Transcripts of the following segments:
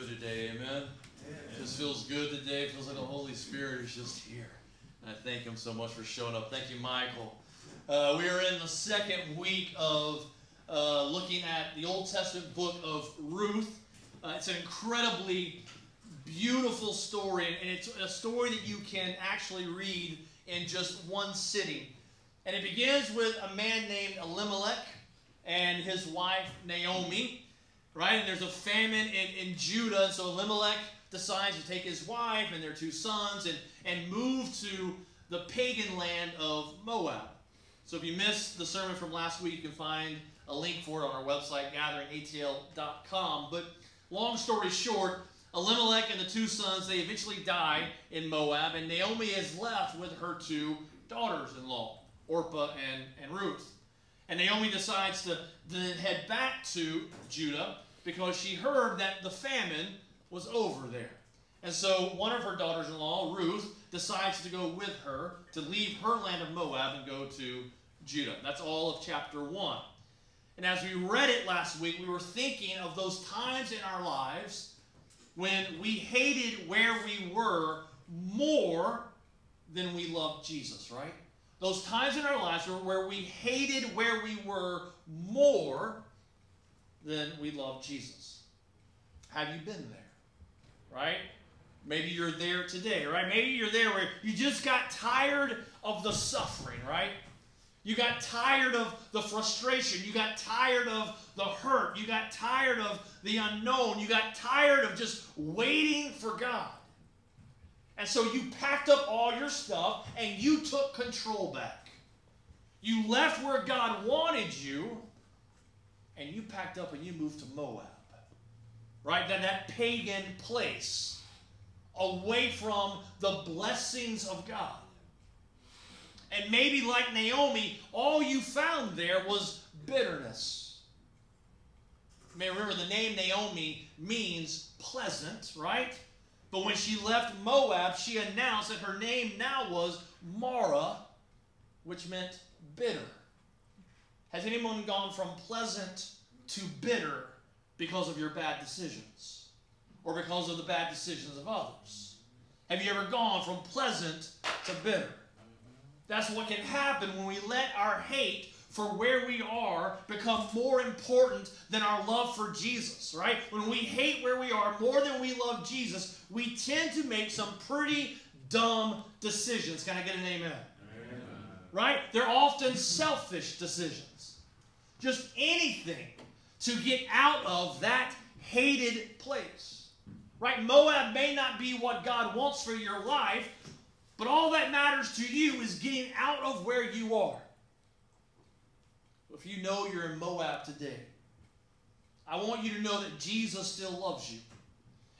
good today, amen? It just feels good today. It feels like the Holy Spirit is just here. And I thank Him so much for showing up. Thank you, Michael. Uh, we are in the second week of uh, looking at the Old Testament book of Ruth. Uh, it's an incredibly beautiful story, and it's a story that you can actually read in just one sitting. And it begins with a man named Elimelech and his wife Naomi right? And there's a famine in, in Judah, and so Elimelech decides to take his wife and their two sons and, and move to the pagan land of Moab. So if you missed the sermon from last week, you can find a link for it on our website, gatheringatl.com. But long story short, Elimelech and the two sons, they eventually die in Moab, and Naomi is left with her two daughters in law, Orpah and, and Ruth. And Naomi decides to then head back to Judah because she heard that the famine was over there. And so one of her daughters in law, Ruth, decides to go with her to leave her land of Moab and go to Judah. That's all of chapter 1. And as we read it last week, we were thinking of those times in our lives when we hated where we were more than we loved Jesus, right? Those times in our lives where we hated where we were more than we loved Jesus. Have you been there? Right? Maybe you're there today, right? Maybe you're there where you just got tired of the suffering, right? You got tired of the frustration. You got tired of the hurt. You got tired of the unknown. You got tired of just waiting for God. And so you packed up all your stuff and you took control back. You left where God wanted you and you packed up and you moved to Moab. Right? That, that pagan place away from the blessings of God. And maybe like Naomi, all you found there was bitterness. May remember the name Naomi means pleasant, right? But when she left Moab, she announced that her name now was Mara, which meant bitter. Has anyone gone from pleasant to bitter because of your bad decisions or because of the bad decisions of others? Have you ever gone from pleasant to bitter? That's what can happen when we let our hate for where we are become more important than our love for Jesus, right? When we hate where we are more than we love Jesus, we tend to make some pretty dumb decisions. Can I get an amen? amen. Right? They're often selfish decisions. Just anything to get out of that hated place. Right? Moab may not be what God wants for your life, but all that matters to you is getting out of where you are. If you know you're in Moab today, I want you to know that Jesus still loves you.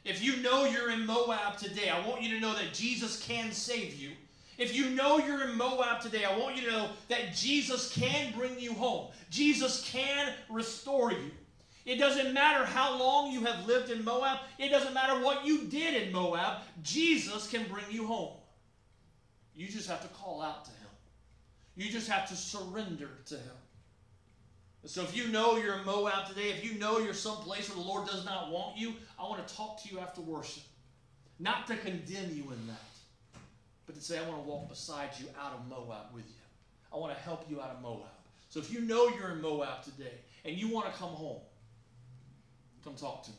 If you know you're in Moab today, I want you to know that Jesus can save you. If you know you're in Moab today, I want you to know that Jesus can bring you home. Jesus can restore you. It doesn't matter how long you have lived in Moab, it doesn't matter what you did in Moab, Jesus can bring you home. You just have to call out to him, you just have to surrender to him. So if you know you're in Moab today, if you know you're someplace where the Lord does not want you, I want to talk to you after worship. Not to condemn you in that, but to say, I want to walk beside you out of Moab with you. I want to help you out of Moab. So if you know you're in Moab today and you want to come home, come talk to me.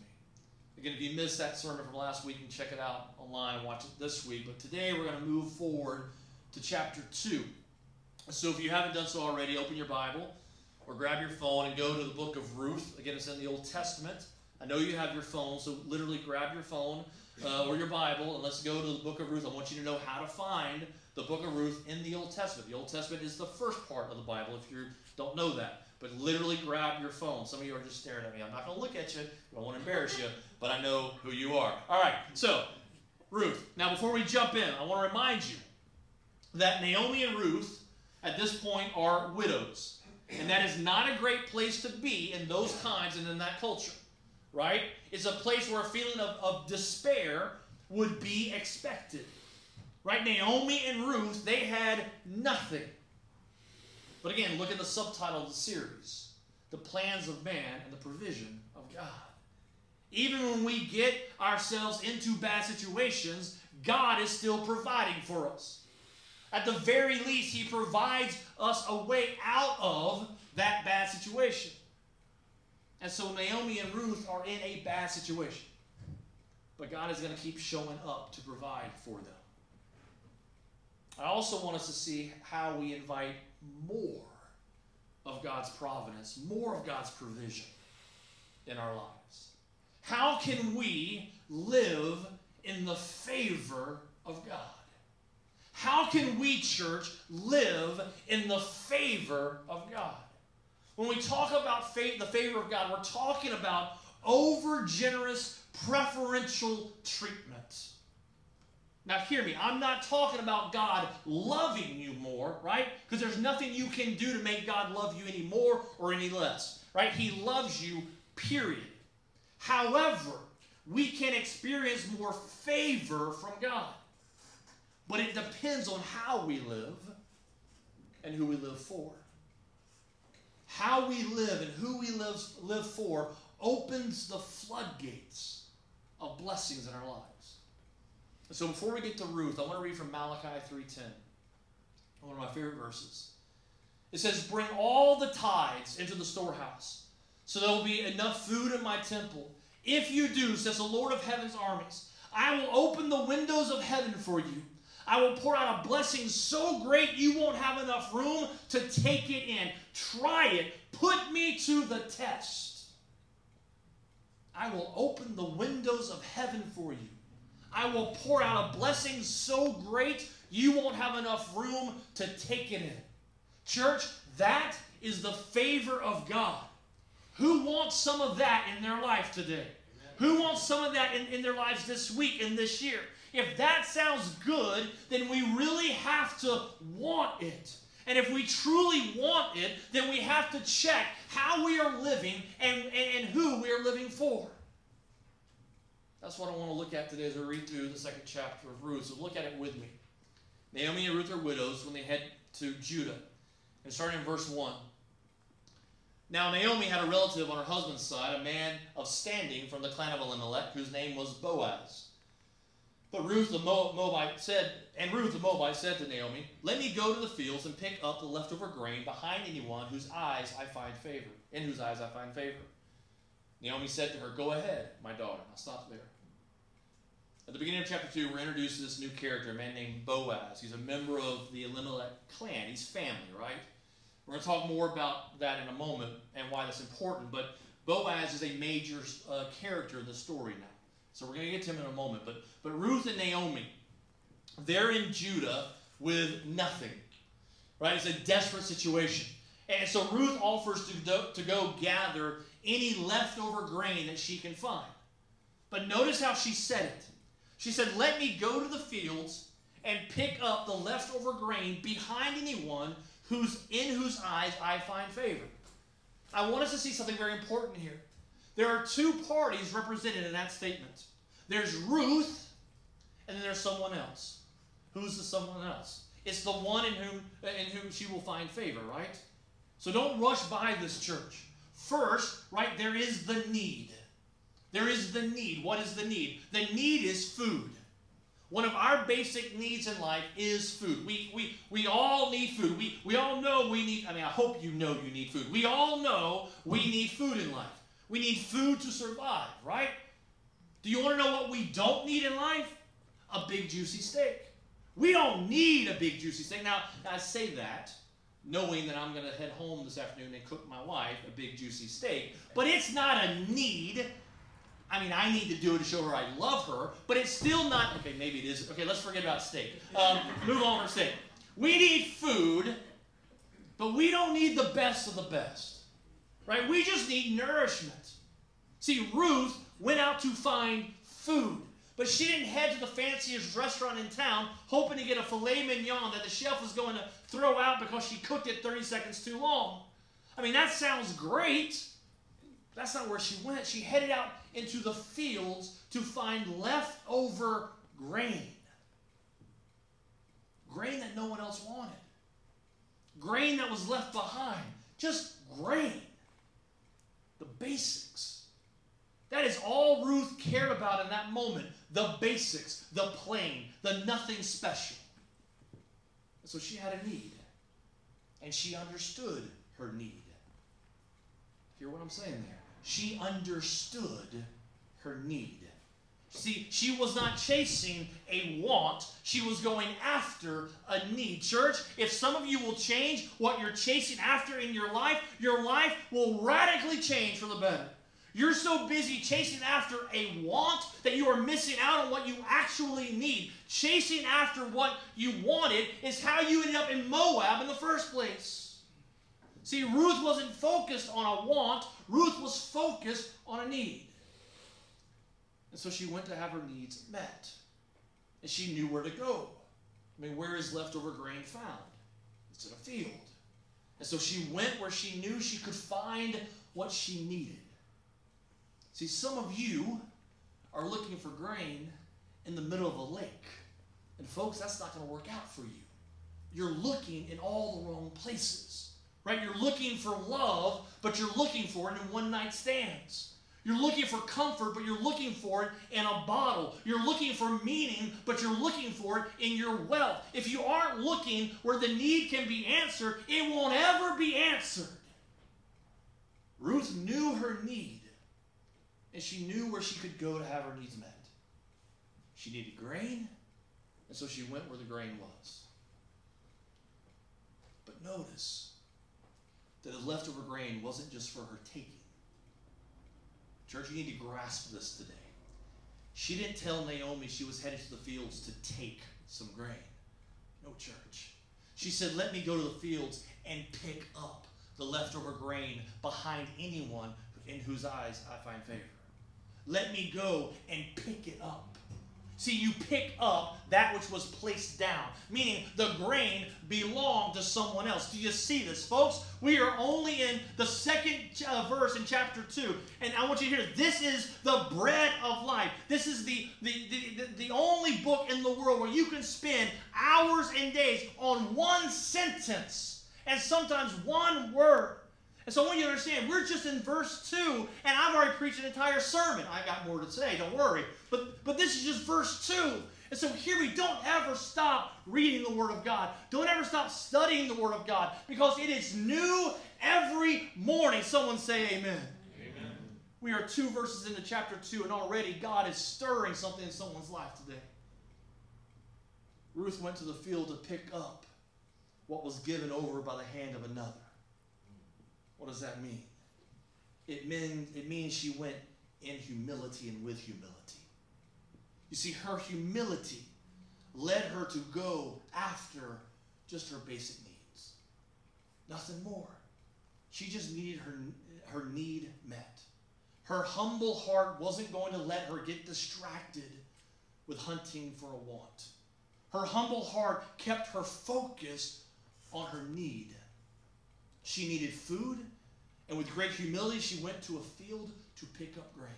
Again, if you missed that sermon from last week, you can check it out online, watch it this week. But today we're going to move forward to chapter 2. So if you haven't done so already, open your Bible or grab your phone and go to the book of Ruth. Again, it's in the Old Testament. I know you have your phone, so literally grab your phone uh, or your Bible and let's go to the book of Ruth. I want you to know how to find the book of Ruth in the Old Testament. The Old Testament is the first part of the Bible if you don't know that. But literally grab your phone. Some of you are just staring at me. I'm not going to look at you. I don't want to embarrass you, but I know who you are. All right, so Ruth. Now, before we jump in, I want to remind you that Naomi and Ruth at this point are widows. And that is not a great place to be in those times and in that culture, right? It's a place where a feeling of, of despair would be expected, right? Naomi and Ruth, they had nothing. But again, look at the subtitle of the series The Plans of Man and the Provision of God. Even when we get ourselves into bad situations, God is still providing for us. At the very least, He provides us a way out of that bad situation. And so Naomi and Ruth are in a bad situation. But God is going to keep showing up to provide for them. I also want us to see how we invite more of God's providence, more of God's provision in our lives. How can we live in the favor of God? How can we, church, live in the favor of God? When we talk about faith, the favor of God, we're talking about over generous preferential treatment. Now, hear me. I'm not talking about God loving you more, right? Because there's nothing you can do to make God love you any more or any less, right? He loves you, period. However, we can experience more favor from God. But it depends on how we live and who we live for. How we live and who we live, live for opens the floodgates of blessings in our lives. So before we get to Ruth, I want to read from Malachi 3:10. One of my favorite verses. It says, "Bring all the tithes into the storehouse, so there will be enough food in my temple. If you do, says the Lord of heaven's armies, I will open the windows of heaven for you. I will pour out a blessing so great you won't have enough room to take it in. Try it. Put me to the test. I will open the windows of heaven for you. I will pour out a blessing so great you won't have enough room to take it in. Church, that is the favor of God. Who wants some of that in their life today? Who wants some of that in, in their lives this week and this year? If that sounds good, then we really have to want it. And if we truly want it, then we have to check how we are living and, and, and who we are living for. That's what I want to look at today as we read through the second chapter of Ruth. So look at it with me. Naomi and Ruth are widows when they head to Judah. And starting in verse 1. Now Naomi had a relative on her husband's side, a man of standing from the clan of Elimelech, whose name was Boaz. But Ruth the Moabite said, and Ruth the Moabite said to Naomi, Let me go to the fields and pick up the leftover grain behind anyone whose eyes I find favor, in whose eyes I find favor. Naomi said to her, Go ahead, my daughter. I'll stop there. At the beginning of chapter 2, we're introduced to this new character, a man named Boaz. He's a member of the Elimelech clan. He's family, right? We're going to talk more about that in a moment and why that's important. But Boaz is a major uh, character in the story now. So we're going to get to him in a moment. But, but Ruth and Naomi, they're in Judah with nothing. Right? It's a desperate situation. And so Ruth offers to, to go gather any leftover grain that she can find. But notice how she said it. She said, Let me go to the fields and pick up the leftover grain behind anyone who's in whose eyes I find favor. I want us to see something very important here. There are two parties represented in that statement. There's Ruth, and then there's someone else. Who's the someone else? It's the one in whom in whom she will find favor, right? So don't rush by this church. First, right, there is the need. There is the need. What is the need? The need is food. One of our basic needs in life is food. We, we, we all need food. We, we all know we need, I mean, I hope you know you need food. We all know we need food in life. We need food to survive, right? Do you want to know what we don't need in life? A big juicy steak. We don't need a big juicy steak. Now, I say that knowing that I'm going to head home this afternoon and cook my wife a big juicy steak, but it's not a need. I mean, I need to do it to show her I love her, but it's still not. Okay, maybe it is. Okay, let's forget about steak. Um, move on from steak. We need food, but we don't need the best of the best. Right? We just need nourishment. See, Ruth went out to find food, but she didn't head to the fanciest restaurant in town hoping to get a filet mignon that the chef was going to throw out because she cooked it 30 seconds too long. I mean, that sounds great. That's not where she went. She headed out into the fields to find leftover grain. Grain that no one else wanted. Grain that was left behind. Just grain. The basics. That is all Ruth cared about in that moment the basics, the plain, the nothing special. So she had a need, and she understood her need. Hear what I'm saying there? She understood her need. See, she was not chasing a want, she was going after a need. Church, if some of you will change what you're chasing after in your life, your life will radically change for the better. You're so busy chasing after a want that you are missing out on what you actually need. Chasing after what you wanted is how you ended up in Moab in the first place. See, Ruth wasn't focused on a want, Ruth was focused on a need. And so she went to have her needs met. And she knew where to go. I mean, where is leftover grain found? It's in a field. And so she went where she knew she could find what she needed. See, some of you are looking for grain in the middle of a lake. And folks, that's not going to work out for you. You're looking in all the wrong places. Right? You're looking for love, but you're looking for it in one night stands. You're looking for comfort, but you're looking for it in a bottle. You're looking for meaning, but you're looking for it in your wealth. If you aren't looking where the need can be answered, it won't ever be answered. Ruth knew her need, and she knew where she could go to have her needs met. She needed grain, and so she went where the grain was. But notice that the leftover grain wasn't just for her taking. Church, you need to grasp this today. She didn't tell Naomi she was headed to the fields to take some grain. No, church. She said, Let me go to the fields and pick up the leftover grain behind anyone in whose eyes I find favor. Let me go and pick it up. See, you pick up that which was placed down, meaning the grain belonged to someone else. Do you see this, folks? We are only in the second uh, verse in chapter 2. And I want you to hear this is the bread of life. This is the, the, the, the, the only book in the world where you can spend hours and days on one sentence and sometimes one word. And so I want you to understand, we're just in verse 2, and I've already preached an entire sermon. I've got more to say, don't worry. But, but this is just verse 2. And so here we don't ever stop reading the Word of God. Don't ever stop studying the Word of God because it is new every morning. Someone say amen. Amen. We are two verses into chapter 2, and already God is stirring something in someone's life today. Ruth went to the field to pick up what was given over by the hand of another. What does that mean? It, mean, it means she went in humility and with humility. You see, her humility led her to go after just her basic needs. Nothing more. She just needed her, her need met. Her humble heart wasn't going to let her get distracted with hunting for a want. Her humble heart kept her focused on her need. She needed food, and with great humility, she went to a field to pick up grain.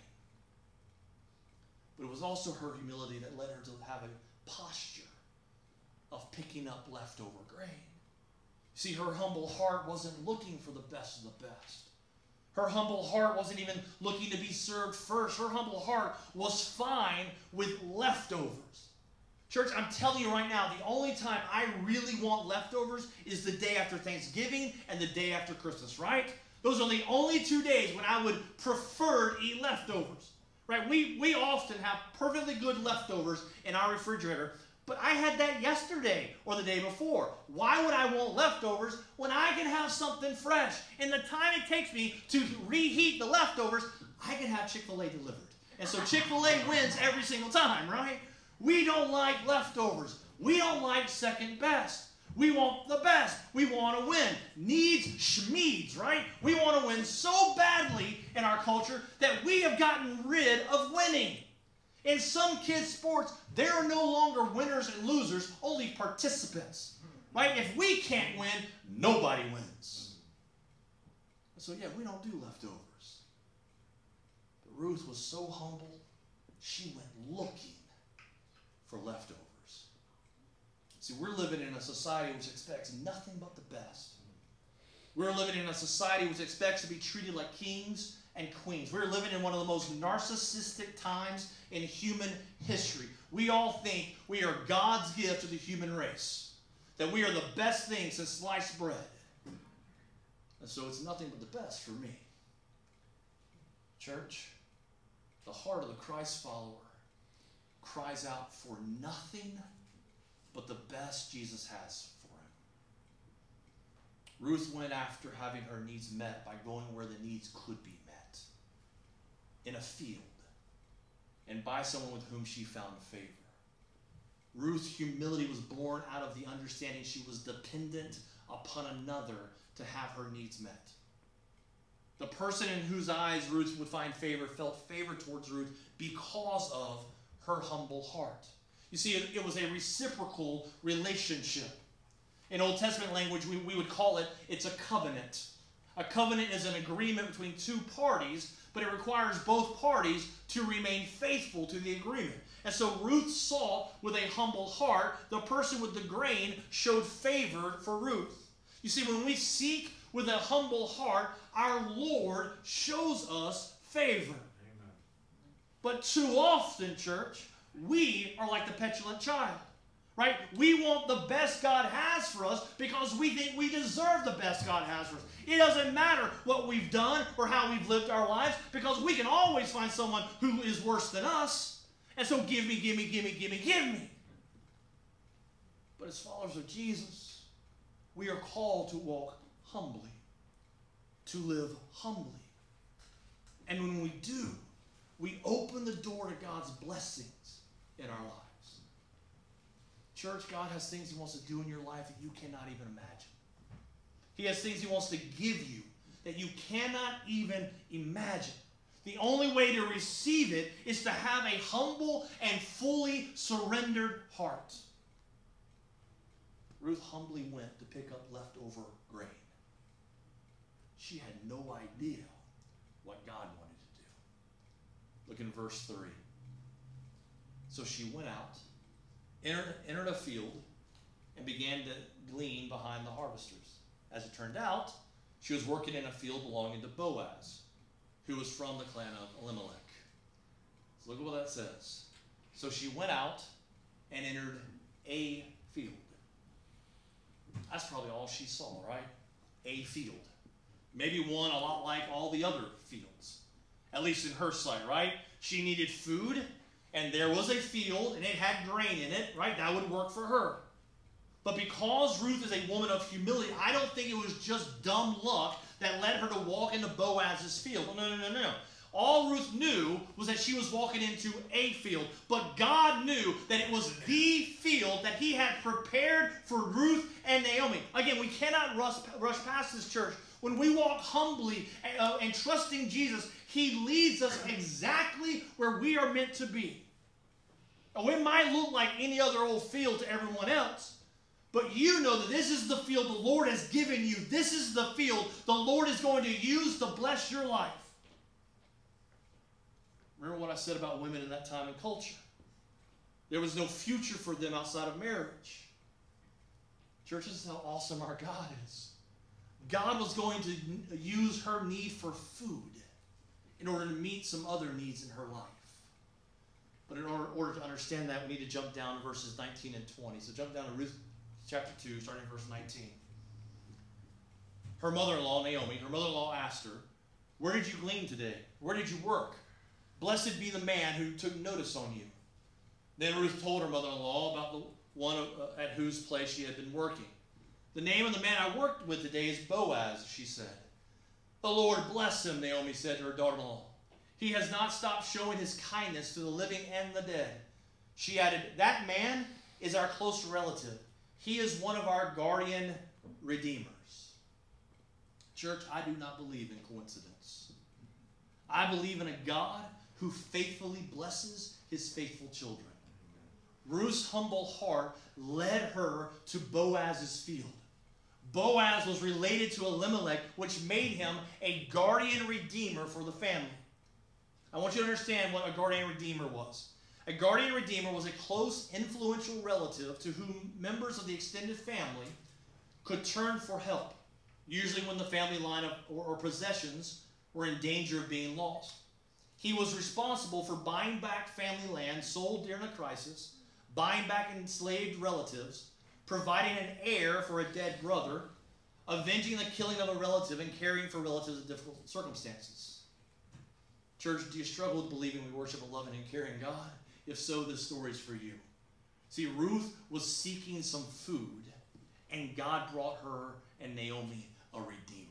But it was also her humility that led her to have a posture of picking up leftover grain. See, her humble heart wasn't looking for the best of the best. Her humble heart wasn't even looking to be served first. Her humble heart was fine with leftovers. Church, I'm telling you right now, the only time I really want leftovers is the day after Thanksgiving and the day after Christmas, right? Those are the only two days when I would prefer to eat leftovers. Right? We, we often have perfectly good leftovers in our refrigerator, but I had that yesterday or the day before. Why would I want leftovers when I can have something fresh? In the time it takes me to reheat the leftovers, I can have Chick fil A delivered. And so Chick fil A wins every single time, right? We don't like leftovers. We don't like second best. We want the best. We want to win. Needs schmeeds, right? We want to win so badly in our culture that we have gotten rid of winning. In some kids' sports, there are no longer winners and losers, only participants. Right? If we can't win, nobody wins. So, yeah, we don't do leftovers. But Ruth was so humble, she went looking for leftovers. See, we're living in a society which expects nothing but the best. We're living in a society which expects to be treated like kings and queens. We're living in one of the most narcissistic times in human history. We all think we are God's gift to the human race, that we are the best thing since sliced bread. And so it's nothing but the best for me. Church, the heart of the Christ follower cries out for nothing but the best Jesus has for him. Ruth went after having her needs met by going where the needs could be met in a field and by someone with whom she found favor. Ruth's humility was born out of the understanding she was dependent upon another to have her needs met. The person in whose eyes Ruth would find favor felt favor towards Ruth because of her humble heart. You see, it, it was a reciprocal relationship. In Old Testament language, we, we would call it it's a covenant. A covenant is an agreement between two parties, but it requires both parties to remain faithful to the agreement. And so Ruth saw with a humble heart, the person with the grain showed favor for Ruth. You see, when we seek with a humble heart, our Lord shows us favor. But too often, church, we are like the petulant child. Right? We want the best God has for us because we think we deserve the best God has for us. It doesn't matter what we've done or how we've lived our lives because we can always find someone who is worse than us. And so give me, give me, give me, give me, give me. But as followers of Jesus, we are called to walk humbly to live humbly. And when we do, we open the door to God's blessings in our lives. Church, God has things He wants to do in your life that you cannot even imagine. He has things He wants to give you that you cannot even imagine. The only way to receive it is to have a humble and fully surrendered heart. Ruth humbly went to pick up leftover grain she had no idea what God wanted. Look in verse 3. So she went out, entered, entered a field, and began to glean behind the harvesters. As it turned out, she was working in a field belonging to Boaz, who was from the clan of Elimelech. So look at what that says. So she went out and entered a field. That's probably all she saw, right? A field. Maybe one a lot like all the other fields, at least in her sight, right? She needed food, and there was a field, and it had grain in it, right? That would work for her. But because Ruth is a woman of humility, I don't think it was just dumb luck that led her to walk into Boaz's field. No, no, no, no. All Ruth knew was that she was walking into a field, but God knew that it was the field that He had prepared for Ruth and Naomi. Again, we cannot rush, rush past this church when we walk humbly and, uh, and trusting Jesus, He leads us exactly where we are meant to be. Now, it might look like any other old field to everyone else, but you know that this is the field the Lord has given you. This is the field the Lord is going to use to bless your life. Remember what I said about women in that time and culture? There was no future for them outside of marriage. Church, this is how awesome our God is. God was going to use her need for food in order to meet some other needs in her life. But in order, order to understand that, we need to jump down to verses 19 and 20. So jump down to Ruth chapter 2, starting verse 19. Her mother in law, Naomi, her mother in law asked her, Where did you glean today? Where did you work? Blessed be the man who took notice on you. Then Ruth told her mother in law about the one uh, at whose place she had been working. The name of the man I worked with today is Boaz, she said. The Lord bless him, Naomi said to her daughter in law. He has not stopped showing his kindness to the living and the dead. She added, That man is our close relative. He is one of our guardian redeemers. Church, I do not believe in coincidence. I believe in a God who faithfully blesses his faithful children. Ruth's humble heart led her to Boaz's field. Boaz was related to Elimelech, which made him a guardian redeemer for the family. I want you to understand what a guardian redeemer was. A guardian redeemer was a close, influential relative to whom members of the extended family could turn for help usually when the family line of, or, or possessions were in danger of being lost. He was responsible for buying back family land sold during a crisis, buying back enslaved relatives, providing an heir for a dead brother, avenging the killing of a relative, and caring for relatives in difficult circumstances. Church, do you struggle with believing we worship a loving and caring God? If so, this story is for you. See, Ruth was seeking some food, and God brought her and Naomi a redeemer.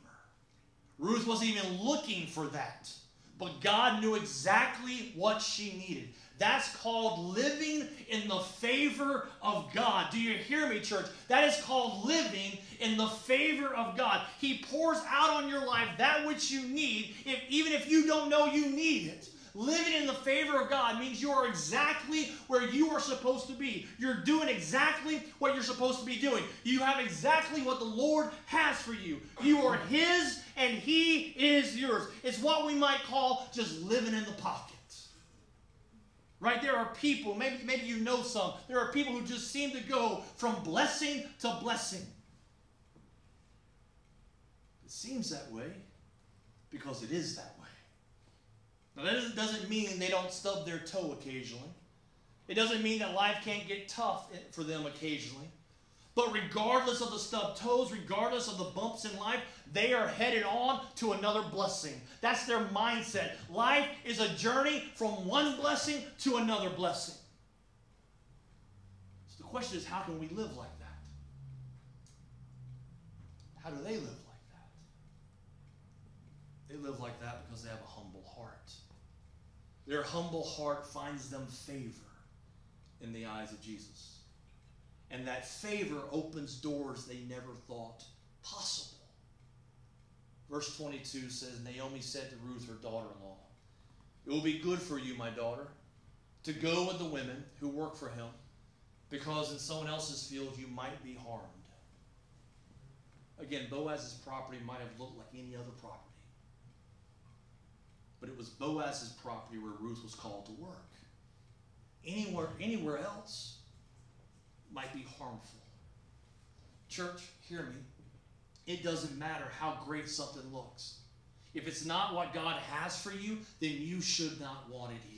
Ruth wasn't even looking for that, but God knew exactly what she needed. That's called living in the favor of God. Do you hear me, church? That is called living in the favor of God. He pours out on your life that which you need, if, even if you don't know you need it. Living in the favor of God means you are exactly where you are supposed to be. You're doing exactly what you're supposed to be doing. You have exactly what the Lord has for you. You are His and He is yours. It's what we might call just living in the pocket. Right? There are people, maybe, maybe you know some, there are people who just seem to go from blessing to blessing. It seems that way because it is that way. Now, that doesn't mean they don't stub their toe occasionally. It doesn't mean that life can't get tough for them occasionally. But regardless of the stubbed toes, regardless of the bumps in life, they are headed on to another blessing. That's their mindset. Life is a journey from one blessing to another blessing. So the question is how can we live like that? How do they live like that? They live like that because they have a humble heart. Their humble heart finds them favor in the eyes of Jesus. And that favor opens doors they never thought possible. Verse 22 says Naomi said to Ruth, her daughter in law, It will be good for you, my daughter, to go with the women who work for him, because in someone else's field you might be harmed. Again, Boaz's property might have looked like any other property. But it was Boaz's property where Ruth was called to work. Anywhere, anywhere else, might be harmful. Church, hear me. It doesn't matter how great something looks. If it's not what God has for you, then you should not want it.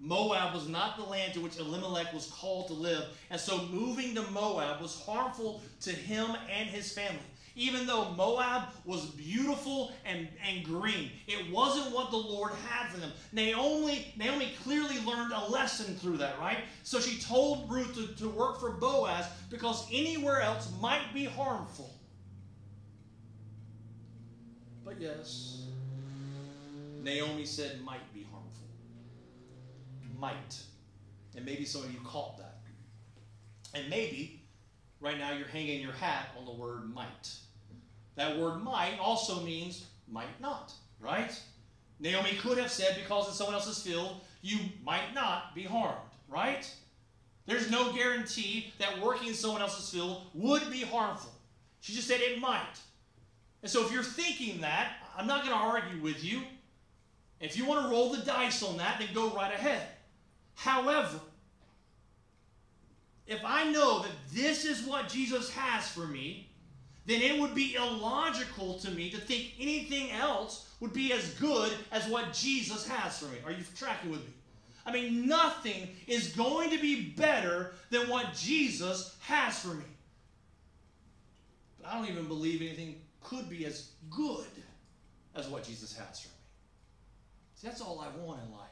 Moab was not the land to which Elimelech was called to live, and so moving to Moab was harmful to him and his family. Even though Moab was beautiful and, and green, it wasn't what the Lord had for them. Naomi, Naomi clearly learned a lesson through that, right? So she told Ruth to, to work for Boaz because anywhere else might be harmful. But yes, Naomi said might. Might. And maybe some of you caught that. And maybe right now you're hanging your hat on the word might. That word might also means might not, right? Naomi could have said, because in someone else's field, you might not be harmed, right? There's no guarantee that working in someone else's field would be harmful. She just said it might. And so if you're thinking that, I'm not going to argue with you. If you want to roll the dice on that, then go right ahead. However, if I know that this is what Jesus has for me, then it would be illogical to me to think anything else would be as good as what Jesus has for me. Are you tracking with me? I mean, nothing is going to be better than what Jesus has for me. But I don't even believe anything could be as good as what Jesus has for me. See, that's all I want in life.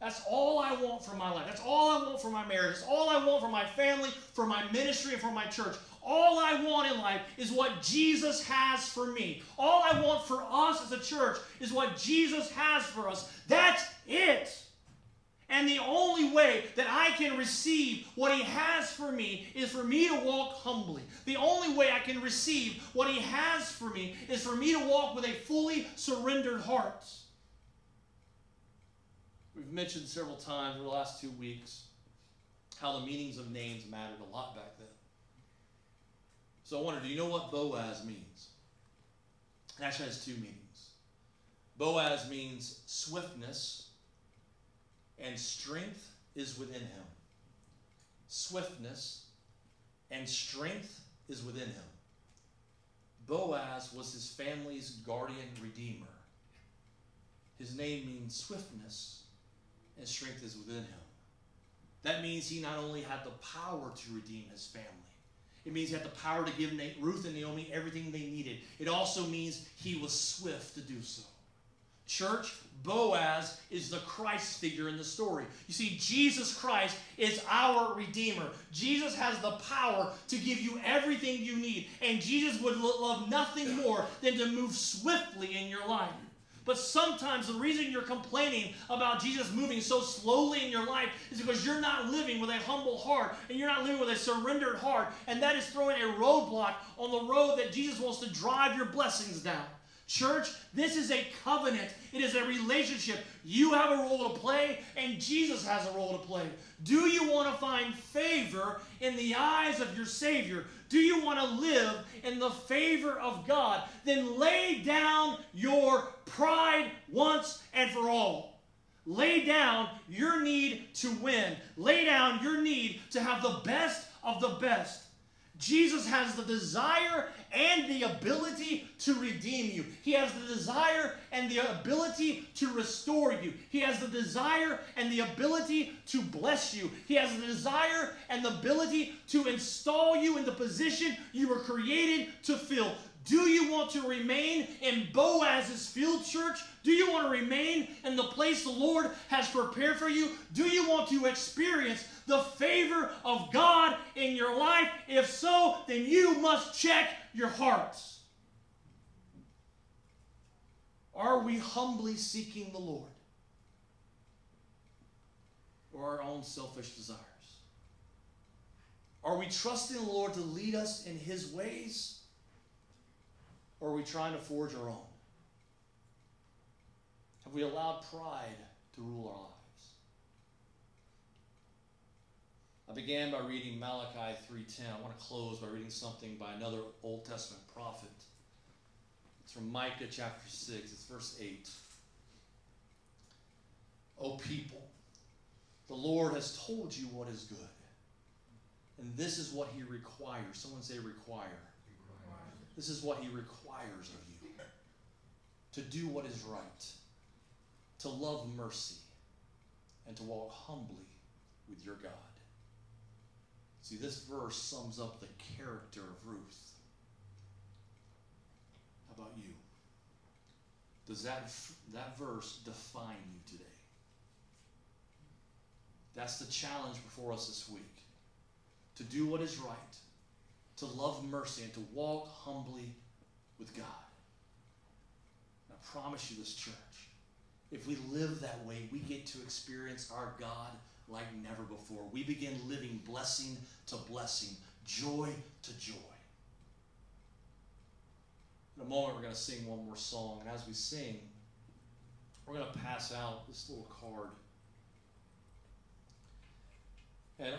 That's all I want for my life. That's all I want for my marriage. That's all I want for my family, for my ministry, and for my church. All I want in life is what Jesus has for me. All I want for us as a church is what Jesus has for us. That's it. And the only way that I can receive what He has for me is for me to walk humbly. The only way I can receive what He has for me is for me to walk with a fully surrendered heart. We've mentioned several times over the last two weeks how the meanings of names mattered a lot back then. So I wonder, do you know what Boaz means? It actually has two meanings. Boaz means swiftness, and strength is within him. Swiftness and strength is within him. Boaz was his family's guardian redeemer. His name means swiftness, and strength is within him. That means he not only had the power to redeem his family, it means he had the power to give Ruth and Naomi everything they needed. It also means he was swift to do so. Church, Boaz is the Christ figure in the story. You see, Jesus Christ is our Redeemer. Jesus has the power to give you everything you need, and Jesus would love nothing more than to move swiftly in your life. But sometimes the reason you're complaining about Jesus moving so slowly in your life is because you're not living with a humble heart and you're not living with a surrendered heart. And that is throwing a roadblock on the road that Jesus wants to drive your blessings down. Church, this is a covenant. It is a relationship. You have a role to play, and Jesus has a role to play. Do you want to find favor in the eyes of your Savior? Do you want to live in the favor of God? Then lay down your pride once and for all. Lay down your need to win. Lay down your need to have the best of the best. Jesus has the desire and the ability to redeem you. He has the desire and the ability to restore you. He has the desire and the ability to bless you. He has the desire and the ability to install you in the position you were created to fill. Do you want to remain in Boaz's field church? Do you want to remain in the place the Lord has prepared for you? Do you want to experience the favor of God in your life? If so, then you must check your hearts. Are we humbly seeking the Lord? Or our own selfish desires? Are we trusting the Lord to lead us in His ways? Or are we trying to forge our own? Have we allowed pride to rule our lives? I began by reading Malachi 3:10. I want to close by reading something by another Old Testament prophet. It's from Micah chapter 6. It's verse 8. O people, the Lord has told you what is good. And this is what he requires. Someone say require. This is what he requires of you. To do what is right. To love mercy. And to walk humbly with your God. See, this verse sums up the character of Ruth. How about you? Does that, that verse define you today? That's the challenge before us this week. To do what is right, to love mercy, and to walk humbly with God. And I promise you this, church, if we live that way, we get to experience our God like never before. We begin living blessing to blessing, joy to joy. In a moment, we're going to sing one more song. And as we sing, we're going to pass out this little card. And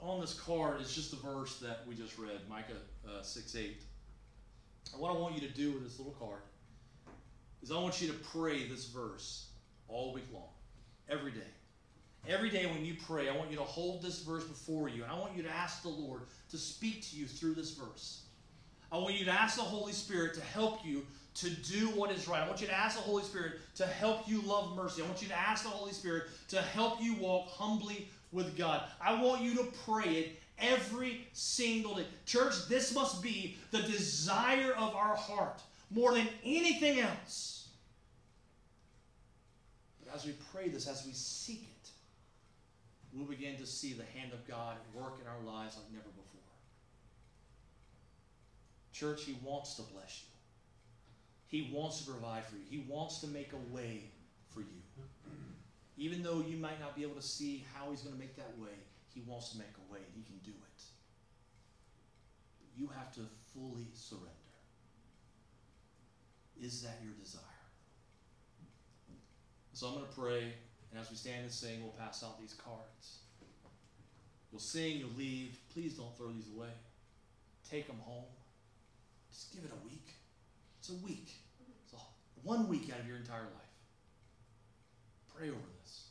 on this card is just the verse that we just read, Micah uh, 6 8. And what I want you to do with this little card is I want you to pray this verse all week long, every day. Every day when you pray, I want you to hold this verse before you, and I want you to ask the Lord to speak to you through this verse. I want you to ask the Holy Spirit to help you to do what is right. I want you to ask the Holy Spirit to help you love mercy. I want you to ask the Holy Spirit to help you walk humbly with God. I want you to pray it every single day. Church, this must be the desire of our heart more than anything else. But as we pray this, as we seek it, we'll begin to see the hand of God work in our lives like never before. Church, He wants to bless you. He wants to provide for you. He wants to make a way for you. Even though you might not be able to see how He's going to make that way, He wants to make a way He can do it. You have to fully surrender. Is that your desire? So I'm going to pray. And as we stand and sing, we'll pass out these cards. You'll sing, you'll leave. Please don't throw these away. Take them home. Just give it a week. It's a week. It's a, one week out of your entire life. Pray over this.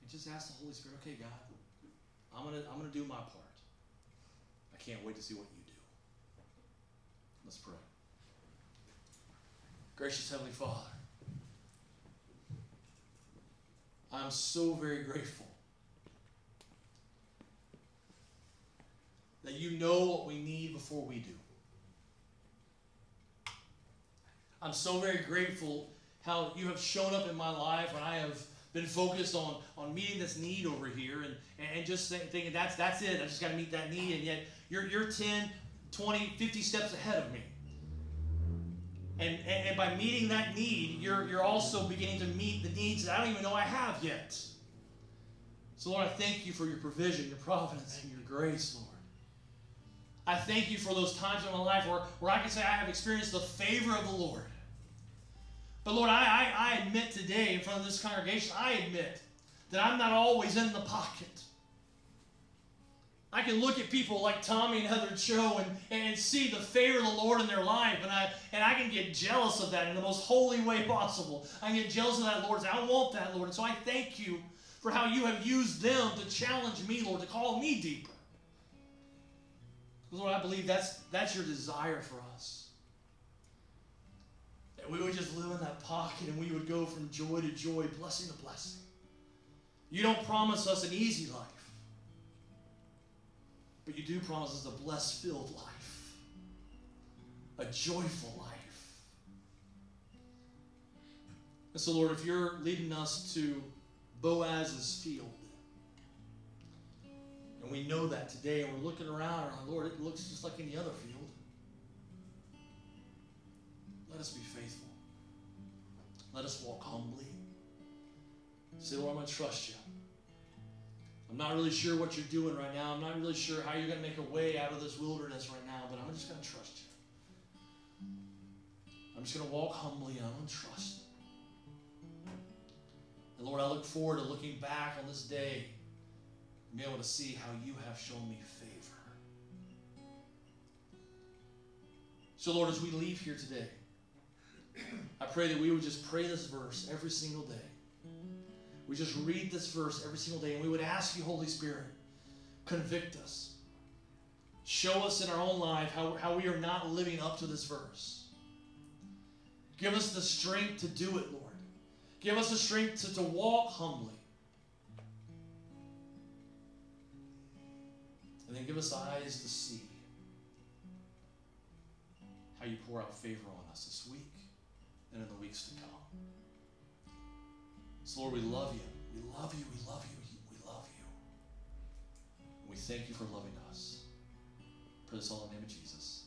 And just ask the Holy Spirit, okay, God, I'm gonna I'm gonna do my part. I can't wait to see what you do. Let's pray. Gracious Heavenly Father, I'm so very grateful that you know what we need before we do. I'm so very grateful how you have shown up in my life when I have been focused on, on meeting this need over here and, and just thinking that's that's it. I just got to meet that need. And yet you're, you're 10, 20, 50 steps ahead of me. And, and, and by meeting that need, you're, you're also beginning to meet the needs that I don't even know I have yet. So, Lord, I thank you for your provision, your providence, and your grace, Lord. I thank you for those times in my life where, where I can say I have experienced the favor of the Lord. But Lord, I, I, I admit today in front of this congregation, I admit that I'm not always in the pocket. I can look at people like Tommy and Heather Cho and, and see the favor of the Lord in their life, and I and I can get jealous of that in the most holy way possible. I can get jealous of that, Lord. I want that, Lord. And so I thank you for how you have used them to challenge me, Lord, to call me deeper. Lord, I believe that's that's your desire for us. That we would just live in that pocket and we would go from joy to joy, blessing to blessing. You don't promise us an easy life. But you do promise us a blessed filled life, a joyful life. And so, Lord, if you're leading us to Boaz's field, and we know that today, and we're looking around, and Lord, it looks just like any other field. Let us be faithful. Let us walk humbly. Say, Lord, I'm going to trust you. I'm not really sure what you're doing right now. I'm not really sure how you're going to make a way out of this wilderness right now, but I'm just going to trust you. I'm just going to walk humbly and I'm going to trust. And Lord, I look forward to looking back on this day and be able to see how you have shown me favor. So, Lord, as we leave here today, I pray that we would just pray this verse every single day. We just read this verse every single day and we would ask you, Holy Spirit, convict us. Show us in our own life how, how we are not living up to this verse. Give us the strength to do it, Lord. Give us the strength to, to walk humbly. And then give us eyes to see how you pour out favor on us this week and in the weeks to come. So, Lord, we love you. We love you. We love you. We love you. we thank you for loving us. For this all in the name of Jesus.